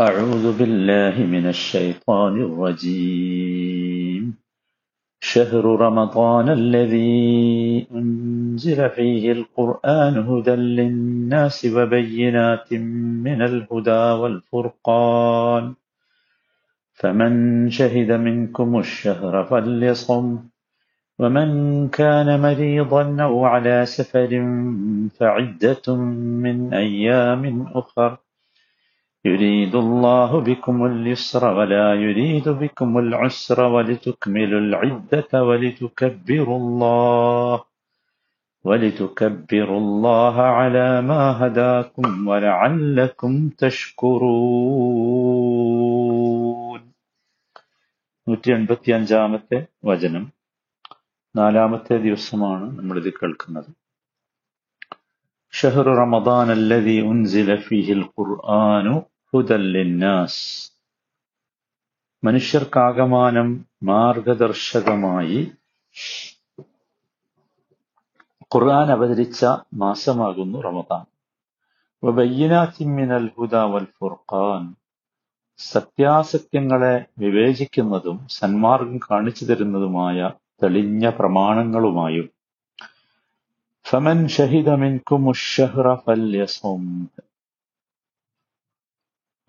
أعوذ بالله من الشيطان الرجيم. شهر رمضان الذي أنزل فيه القرآن هدى للناس وبينات من الهدى والفرقان. فمن شهد منكم الشهر فليصم ومن كان مريضا أو على سفر فعدة من أيام أخر. يريد الله بكم اليسر ولا يريد بكم العسر ولتكملوا العدة ولتكبروا الله ولتكبروا الله على ما هداكم ولعلكم تشكرون നൂറ്റി എൺപത്തി അഞ്ചാമത്തെ വചനം നാലാമത്തെ ദിവസമാണ് നമ്മളിത് കേൾക്കുന്നത് ഷഹർ റമദാൻ അല്ലതി ഉൻസില ഫീഹിൽ ഖുർആനു ഹുദൽ ലിന്നാസ്. മനുഷ്യർക്കാകമാനം മാർഗദർശകമായി ഖുർആൻ അവതരിച്ച മാസമാകുന്നു റമദാൻ. വബയ്യനാത്തിമിനൽ ഹുദ വൽ ഫുർഖാൻ. സത്യാസത്യങ്ങളെ വിവേചിക്കുന്നതും സന്മാർഗം കാണിച്ചു തരുന്നതുമായ തെളിഞ്ഞ പ്രമാണങ്ങളുമായും. ഫമൻ ഷഹിദ മിൻകും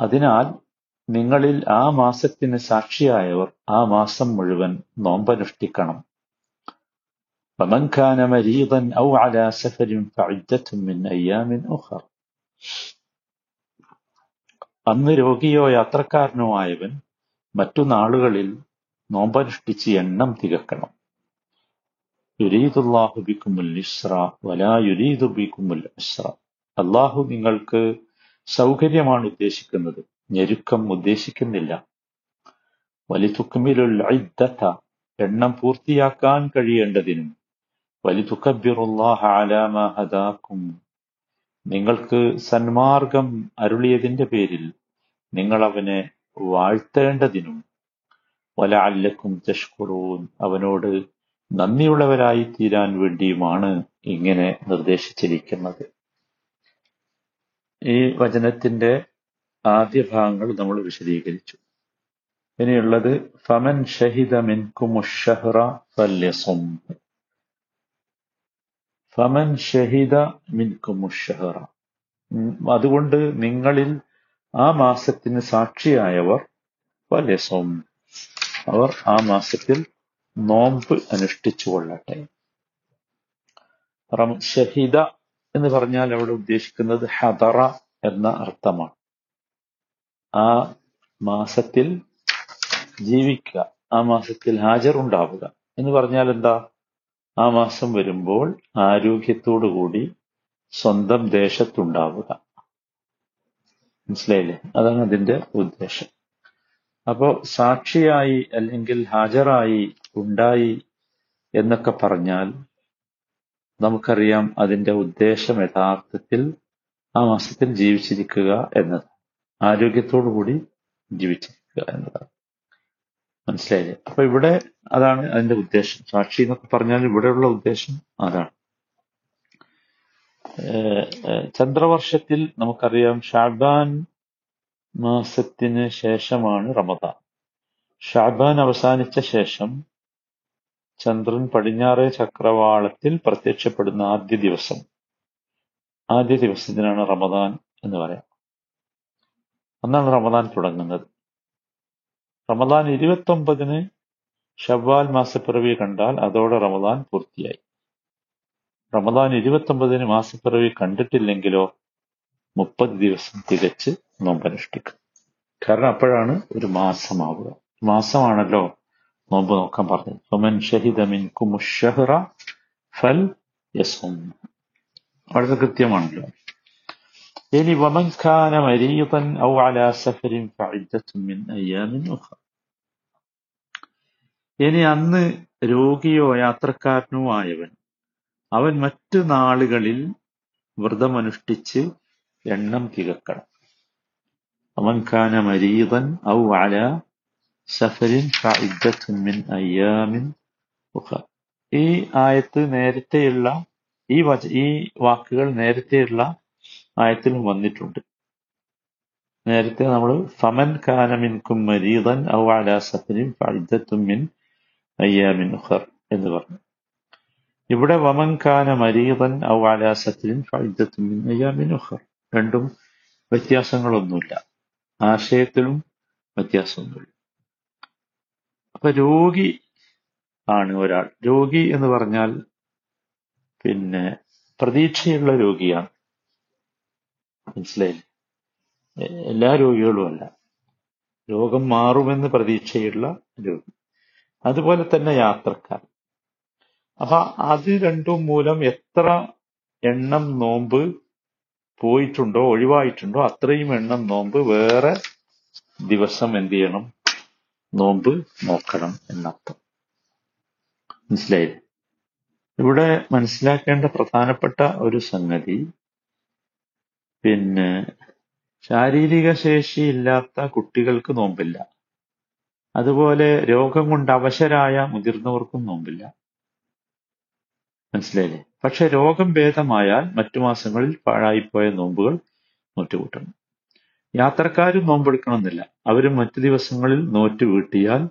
അതിനാൽ നിങ്ങളിൽ ആ മാസത്തിന് സാക്ഷിയായവർ ആ മാസം മുഴുവൻ നോമ്പനുഷ്ഠിക്കണം فمن كان مريضا أو على سفر فعدة من أيام أخر അന്ന് രോഗിയോ യാത്രക്കാരനോ ആയവൻ മറ്റു നാളുകളിൽ നോമ്പനുഷ്ഠിച്ച് എണ്ണം തികക്കണം യുരീദുല്ലാഹു ബിക്കുമുൽ ഇസ്ര വലാ യുരീദു ബിക്കുമുൽ ഇസ്ര അള്ളാഹു നിങ്ങൾക്ക് സൗകര്യമാണ് ഉദ്ദേശിക്കുന്നത്. ഞെരുക്കം ഉദ്ദേശിക്കുന്നില്ല. വലിതുക്കുമിലുൽ ഇദ്ദത എണ്ണം പൂർത്തിയാക്കാൻ കഴിയേണ്ടതിനും. വലിതുക്കബിറുല്ലാഹ അലാമ നിങ്ങൾക്ക് സന്മാർഗം അരുളിയതിന്റെ പേരിൽ നിങ്ങൾ അവനെ വാഴ്ത്തേണ്ടതിനും. വല അല്ലക്കും തഷ്കുറൂൻ അവനോട് നന്ദിയുള്ളവരായി തീരാൻ വേണ്ടിയുമാണ് ഇങ്ങനെ നിർദ്ദേശിച്ചിരിക്കുന്നത്. ഈ വചനത്തിന്റെ ആദ്യ ഭാഗങ്ങൾ നമ്മൾ വിശദീകരിച്ചു. ഇനിയുള്ളത് ഫമൻ ഷഹിദ മിൻകുമുഷഹ്റ ഫല്യസും. ഫമൻ ഷഹിദ മിൻകുമുഷഹ്റ അതുകൊണ്ട് നിങ്ങളിൽ ആ മാസത്തിന് സാക്ഷിയായവർ ഫല്യസും. അവർ ആ മാസത്തിൽ നോമ്പ് അനുഷ്ഠിച്ചു കൊള്ളട്ടെ ഷഹിദ എന്ന് പറഞ്ഞാൽ അവിടെ ഉദ്ദേശിക്കുന്നത് ഹദറ എന്ന അർത്ഥമാണ്. ആ മാസത്തിൽ ജീവിക്കുക ആ മാസത്തിൽ ഹാജർ ഉണ്ടാവുക എന്ന് പറഞ്ഞാൽ എന്താ? ആ മാസം വരുമ്പോൾ ആരോഗ്യത്തോടു കൂടി സ്വന്തം ദേശത്തുണ്ടാവുക. മനസ്സിലായില്ലേ? അതാണ് അതിന്റെ ഉദ്ദേശം. അപ്പോ സാക്ഷിയായി അല്ലെങ്കിൽ ഹാജറായി ഉണ്ടായി എന്നൊക്കെ പറഞ്ഞാൽ നമുക്കറിയാം അതിന്റെ ഉദ്ദേശം യഥാർത്ഥത്തിൽ ആ മാസത്തിൽ ജീവിച്ചിരിക്കുക എന്നത്. ആരോഗ്യത്തോടുകൂടി ജീവിച്ചിരിക്കുക എന്നതാണ്. മനസ്സിലായില്ലേ? അപ്പൊ ഇവിടെ അതാണ് അതിന്റെ ഉദ്ദേശം. സാക്ഷി എന്നൊക്കെ പറഞ്ഞാൽ ഇവിടെയുള്ള ഉദ്ദേശം അതാണ്. ചന്ദ്രവർഷത്തിൽ നമുക്കറിയാം ഷാബാൻ മാസത്തിന് ശേഷമാണ് റമദാൻ. ഷാബാൻ അവസാനിച്ച ശേഷം ചന്ദ്രൻ പടിഞ്ഞാറേ ചക്രവാളത്തിൽ പ്രത്യക്ഷപ്പെടുന്ന ആദ്യ ദിവസം. ആദ്യ ദിവസത്തിനാണ് റമദാൻ എന്ന് പറയാം. അന്നാണ് റമദാൻ തുടങ്ങുന്നത്. റമദാൻ ഇരുപത്തൊമ്പതിന് ഷവ്വാൽ മാസപ്പിറവി കണ്ടാൽ അതോടെ റമദാൻ പൂർത്തിയായി. റമദാൻ ഇരുപത്തൊമ്പതിന് മാസപ്പിറവി കണ്ടിട്ടില്ലെങ്കിലോ മുപ്പത് ദിവസം തികച്ച് നോമ്പനുഷ്ഠിക്കും. കാരണം അപ്പോഴാണ് ഒരു മാസമാവുക. മാസമാണല്ലോ നോമ്പ് നോക്കാൻ പറഞ്ഞു. സുമൻ ഷഹിദ മിൻകും ഷഹ്റ ഫൽ യസും വളരെ കൃത്യമാണല്ലോ. ഇനി വമൻ ഖാന മരീതൻ ഔ അലാ സഫരിൻ ഫഇദ്ദത്തുൻ മിൻ അയ്യാമിൻ ഉഖറ. ഇനി അന്ന് രോഗിയോ യാത്രക്കാരനോ ആയവൻ അവൻ മറ്റു നാളുകളിൽ വ്രതമനുഷ്ഠിച്ച് എണ്ണം തികക്കണം. അവൻ ഖാന മരീതൻ ഔ അലാ സഫരിൻ ഫഇദ്ദത്തുൻ മിൻ അയ്യാമിൻ ഉഖറ. ഈ ആയത്ത് നേരത്തെയുള്ള ഈ വച ഈ വാക്കുകൾ നേരത്തെയുള്ള ആയത്തിലും വന്നിട്ടുണ്ട്. നേരത്തെ നമ്മൾ ഫമൻ കാനമിൻകും മരീദൻ ഔ അലാ സഫരിൻ ഫഇദ്ദത്തും മിൻ അയ്യാമിൻ ഉഖർ എന്ന് പറഞ്ഞു. ഇവിടെ വമൻ കാന മരീദൻ ഔ അലാ സഫരിൻ ഫഇദ്ദത്തും മിൻ അയ്യാമിൻ ഉഖർ രണ്ടും വ്യത്യാസങ്ങളൊന്നുമില്ല. ആശയത്തിലും വ്യത്യാസമൊന്നുമില്ല. അപ്പൊ രോഗി ആണ് ഒരാൾ. രോഗി എന്ന് പറഞ്ഞാൽ പിന്നെ പ്രതീക്ഷയുള്ള രോഗിയാണ്. മനസ്സിലായില്ലേ? എല്ലാ രോഗികളും അല്ല. രോഗം മാറുമെന്ന് പ്രതീക്ഷയുള്ള രോഗി. അതുപോലെ തന്നെ യാത്രക്കാർ. അപ്പൊ അത് രണ്ടും മൂലം എത്ര എണ്ണം നോമ്പ് പോയിട്ടുണ്ടോ ഒഴിവായിട്ടുണ്ടോ അത്രയും എണ്ണം നോമ്പ് വേറെ ദിവസം എന്ത് ചെയ്യണം? നോമ്പ് നോക്കണം എന്നർത്ഥം. മനസ്സിലായില്ലേ? ഇവിടെ മനസ്സിലാക്കേണ്ട പ്രധാനപ്പെട്ട ഒരു സംഗതി പിന്നെ ശാരീരിക ശേഷി ഇല്ലാത്ത കുട്ടികൾക്ക് നോമ്പില്ല. അതുപോലെ രോഗം കൊണ്ട് അവശരായ മുതിർന്നവർക്കും നോമ്പില്ല. മനസ്സിലായില്ലേ? പക്ഷെ രോഗം ഭേദമായാൽ മറ്റു മാസങ്ങളിൽ പാഴായിപ്പോയ നോമ്പുകൾ നോറ്റുകൂട്ടണം. യാത്രക്കാരും നോമ്പെടുക്കണമെന്നില്ല. അവരും മറ്റു ദിവസങ്ങളിൽ നോറ്റ് വീട്ടിയാൽ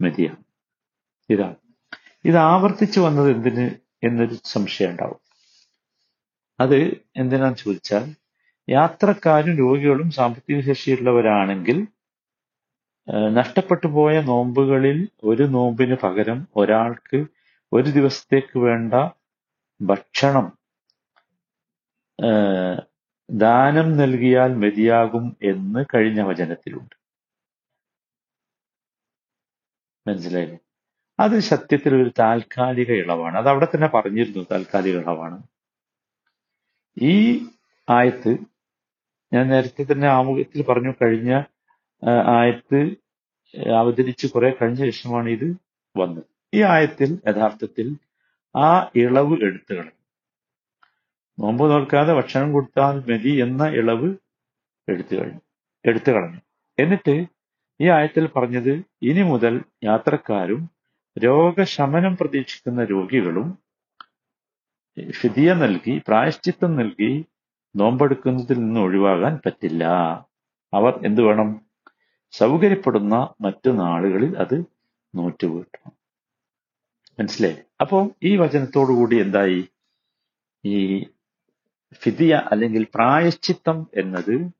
മതിയാണ് ഇതാണ്. ഇത് ആവർത്തിച്ചു വന്നത് എന്തിന് എന്നൊരു സംശയം ഉണ്ടാവും. അത് എന്തിനാന്ന് ചോദിച്ചാൽ യാത്രക്കാരും രോഗികളും സാമ്പത്തിക ശേഷിയുള്ളവരാണെങ്കിൽ നഷ്ടപ്പെട്ടു പോയ നോമ്പുകളിൽ ഒരു നോമ്പിന് പകരം ഒരാൾക്ക് ഒരു ദിവസത്തേക്ക് വേണ്ട ഭക്ഷണം ദാനം നൽകിയാൽ മതിയാകും എന്ന് കഴിഞ്ഞ വചനത്തിലുണ്ട്. മനസ്സിലായില്ലേ? അത് സത്യത്തിൽ ഒരു താൽക്കാലിക ഇളവാണ്. അത് അവിടെ തന്നെ പറഞ്ഞിരുന്നു താൽക്കാലിക ഇളവാണ്. ഈ ആയത്ത് ഞാൻ നേരത്തെ തന്നെ ആമുഖത്തിൽ പറഞ്ഞു കഴിഞ്ഞ ആയത്ത് അവതരിച്ച് കുറെ കഴിഞ്ഞ ശേഷമാണ് ഇത് വന്നത്. ഈ ആയത്തിൽ യഥാർത്ഥത്തിൽ ആ ഇളവ് എടുത്തു കളഞ്ഞു നോമ്പ് നോൽക്കാതെ ഭക്ഷണം കൊടുത്താൽ മതി എന്ന ഇളവ് എടുത്തു കഴിഞ്ഞു. എടുത്തു കളഞ്ഞു. എന്നിട്ട് ഈ ആയത്തിൽ പറഞ്ഞത് ഇനി മുതൽ യാത്രക്കാരും രോഗശമനം പ്രതീക്ഷിക്കുന്ന രോഗികളും ഫിദിയ നൽകി പ്രായശ്ചിത്തം നൽകി നോമ്പെടുക്കുന്നതിൽ നിന്ന് ഒഴിവാകാൻ പറ്റില്ല. അവർ എന്തു വേണം? സൗകര്യപ്പെടുന്ന മറ്റു നാളുകളിൽ അത് നോറ്റുവീട്ടണം മനസ്സിലായി? അപ്പോ ഈ വചനത്തോടു കൂടി എന്തായി? ഈ ഫിദിയ അല്ലെങ്കിൽ പ്രായശ്ചിത്തം എന്നത്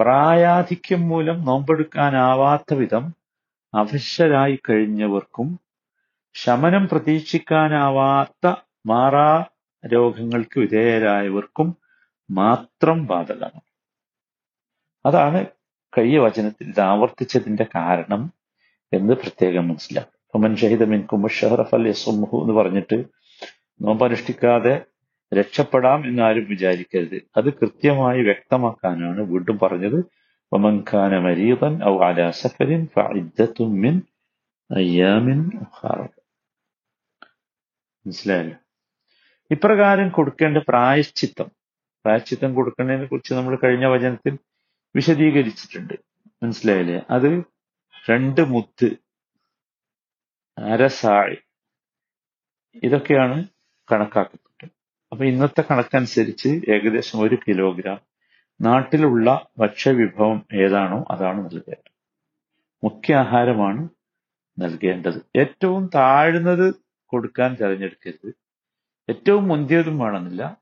പ്രായാധിക്യം മൂലം നോമ്പെടുക്കാനാവാത്ത വിധം അവശരായി കഴിഞ്ഞവർക്കും ശമനം പ്രതീക്ഷിക്കാനാവാത്ത മാറാ രോഗങ്ങൾക്ക് വിധേയരായവർക്കും മാത്രം ബാധകമാണ്. അതാണ് കഴിഞ്ഞ വചനത്തിൽ ഇത് ആവർത്തിച്ചതിന്റെ കാരണം എന്ന് പ്രത്യേകം മനസ്സിലാക്കും. ഒമൻ ഷഹിദ മിൻകും ഷഹറഫ് അൽ സുമുഹു എന്ന് പറഞ്ഞിട്ട് നോമ്പനുഷ്ഠിക്കാതെ രക്ഷപ്പെടാം എന്നാരും വിചാരിക്കരുത്. അത് കൃത്യമായി വ്യക്തമാക്കാനാണ് വീണ്ടും പറഞ്ഞത്. ഒമൻ ഖാന മരീദൻ ഔ അലാ സഫരിൻ അയ്യാമിൻ ഉഖറ. മനസ്സിലായല്ലോ? ഇപ്രകാരം കൊടുക്കേണ്ട പ്രായശ്ചിത്തം. പ്രായശ്ചിത്തം കൊടുക്കുന്നതിനെ കുറിച്ച് നമ്മൾ കഴിഞ്ഞ വചനത്തിൽ വിശദീകരിച്ചിട്ടുണ്ട്. മനസ്സിലായില്ലേ? അത് രണ്ട് മുത്ത് അരസാഴ് ഇതൊക്കെയാണ് കണക്കാക്കപ്പെട്ടത് അപ്പൊ ഇന്നത്തെ കണക്കനുസരിച്ച് ഏകദേശം ഒരു കിലോഗ്രാം. നാട്ടിലുള്ള ഭക്ഷ്യവിഭവം ഏതാണോ അതാണ് നൽകേണ്ടത്. മുഖ്യ ആഹാരമാണ് നൽകേണ്ടത്. ഏറ്റവും താഴ്ന്നത് കൊടുക്കാൻ തിരഞ്ഞെടുക്കരുത്. ഏറ്റവും മുന്തിയതും വേണമെന്നില്ല.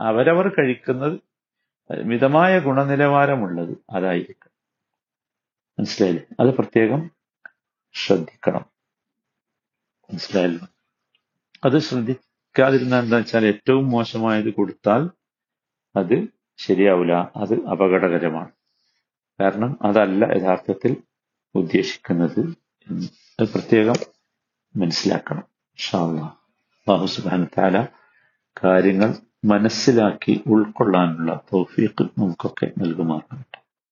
അവരവർ കഴിക്കുന്നത് മിതമായ ഗുണനിലവാരമുള്ളത് അതായിരിക്കും. മനസ്സിലായില്ലേ? അത് പ്രത്യേകം ശ്രദ്ധിക്കണം. മനസ്സിലായല്ലോ? അത് ശ്രദ്ധിക്കാതിരുന്ന എന്താ വെച്ചാൽ ഏറ്റവും മോശമായത് കൊടുത്താൽ അത് ശരിയാവില്ല അത് അപകടകരമാണ്. കാരണം അതല്ല യഥാർത്ഥത്തിൽ ഉദ്ദേശിക്കുന്നത് അത് പ്രത്യേകം മനസ്സിലാക്കണം അല്ലാഹ്. അല്ലാഹു സുബ്ഹാനഹു കാര്യങ്ങൾ മനസ്സിലാക്കി ഉൾക്കൊള്ളാനുള്ള തൗഫീഖ് നമുക്കൊക്കെ നൽകുമാറാകട്ടെ.